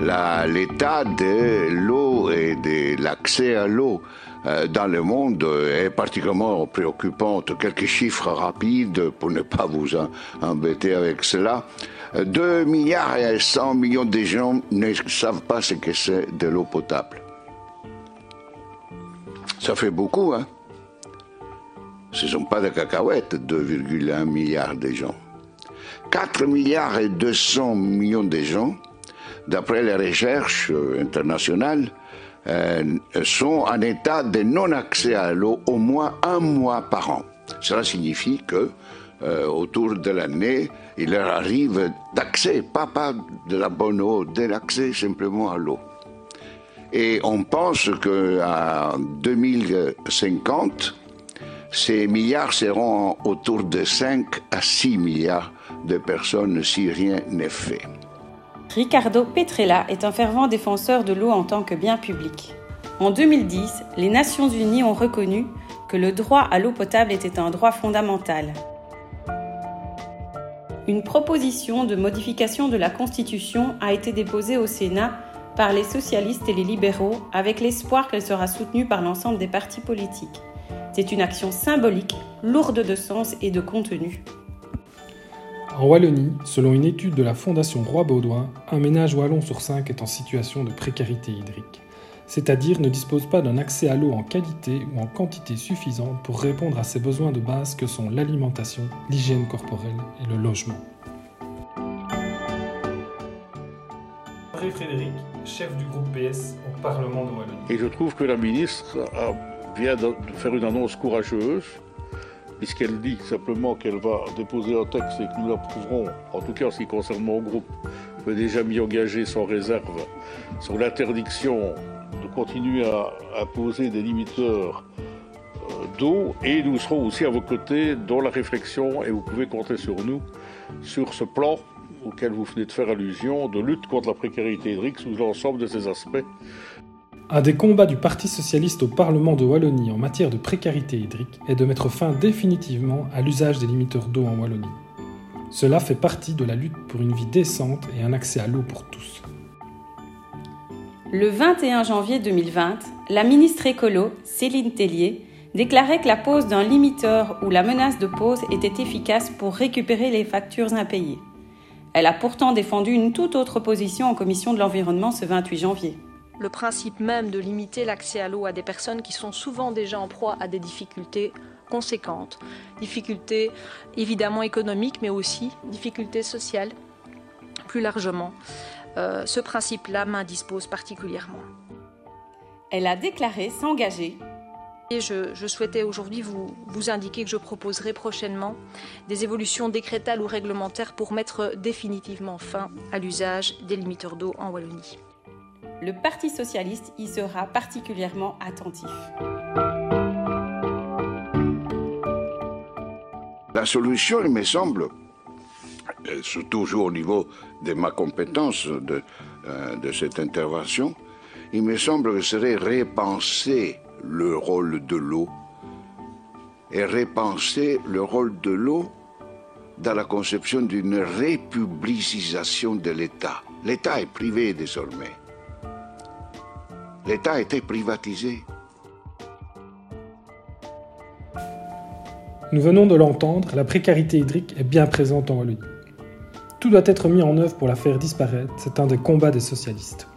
l'état de l'eau et de l'accès à l'eau euh, dans le monde est particulièrement préoccupant. Quelques chiffres rapides pour ne pas vous embêter avec cela. 2 milliards et 100 millions de gens ne savent pas ce que c'est de l'eau potable. Ça fait beaucoup, hein Ce ne sont pas des cacahuètes, 2,1 milliards de gens. 4 milliards et 200 millions de gens, d'après les recherches euh, internationales, euh, sont en état de non-accès à l'eau au moins un mois par an. Cela signifie que euh, autour de l'année, il leur arrive d'accès, pas, pas de la bonne eau, de l'accès simplement à l'eau. Et on pense qu'en 2050, ces milliards seront autour de 5 à 6 milliards de personnes si rien n'est fait. Ricardo Petrella est un fervent défenseur de l'eau en tant que bien public. En 2010, les Nations Unies ont reconnu que le droit à l'eau potable était un droit fondamental. Une proposition de modification de la Constitution a été déposée au Sénat par les socialistes et les libéraux avec l'espoir qu'elle sera soutenue par l'ensemble des partis politiques. C'est une action symbolique, lourde de sens et de contenu. En Wallonie, selon une étude de la Fondation Roi Baudouin, un ménage wallon sur cinq est en situation de précarité hydrique, c'est-à-dire ne dispose pas d'un accès à l'eau en qualité ou en quantité suffisante pour répondre à ses besoins de base que sont l'alimentation, l'hygiène corporelle et le logement. Frédéric, chef du groupe PS au Parlement de Wallonie. Et je trouve que la ministre vient de faire une annonce courageuse, puisqu'elle dit simplement qu'elle va déposer un texte et que nous l'approuverons, en tout cas en ce qui concerne mon groupe, peut déjà m'y engager sans réserve sur l'interdiction de continuer à imposer des limiteurs euh, d'eau et nous serons aussi à vos côtés dans la réflexion et vous pouvez compter sur nous sur ce plan auquel vous venez de faire allusion, de lutte contre la précarité hydrique sous l'ensemble de ses aspects. Un des combats du Parti socialiste au Parlement de Wallonie en matière de précarité hydrique est de mettre fin définitivement à l'usage des limiteurs d'eau en Wallonie. Cela fait partie de la lutte pour une vie décente et un accès à l'eau pour tous. Le 21 janvier 2020, la ministre écolo, Céline Tellier, déclarait que la pose d'un limiteur ou la menace de pause était efficace pour récupérer les factures impayées. Elle a pourtant défendu une toute autre position en commission de l'environnement ce 28 janvier. Le principe même de limiter l'accès à l'eau à des personnes qui sont souvent déjà en proie à des difficultés conséquentes, difficultés évidemment économiques, mais aussi difficultés sociales plus largement. Euh, ce principe-là m'indispose particulièrement. Elle a déclaré s'engager je, souhaitais aujourd'hui vous, vous indiquer que je proposerai prochainement des évolutions décrétales ou réglementaires pour mettre définitivement fin à l'usage des limiteurs d'eau en Wallonie. Le Parti socialiste y sera particulièrement attentif. La solution, il me semble, euh, toujours au niveau de ma compétence de, de cette intervention, il me semble que serait repenser le rôle de l'eau et repenser le rôle de l'eau dans la conception d'une républicisation de l'État. L'État est privé désormais. L'État a été privatisé. Nous venons de l'entendre, la précarité hydrique est bien présente en Wallonie. Tout doit être mis en œuvre pour la faire disparaître, c'est un des combats des socialistes.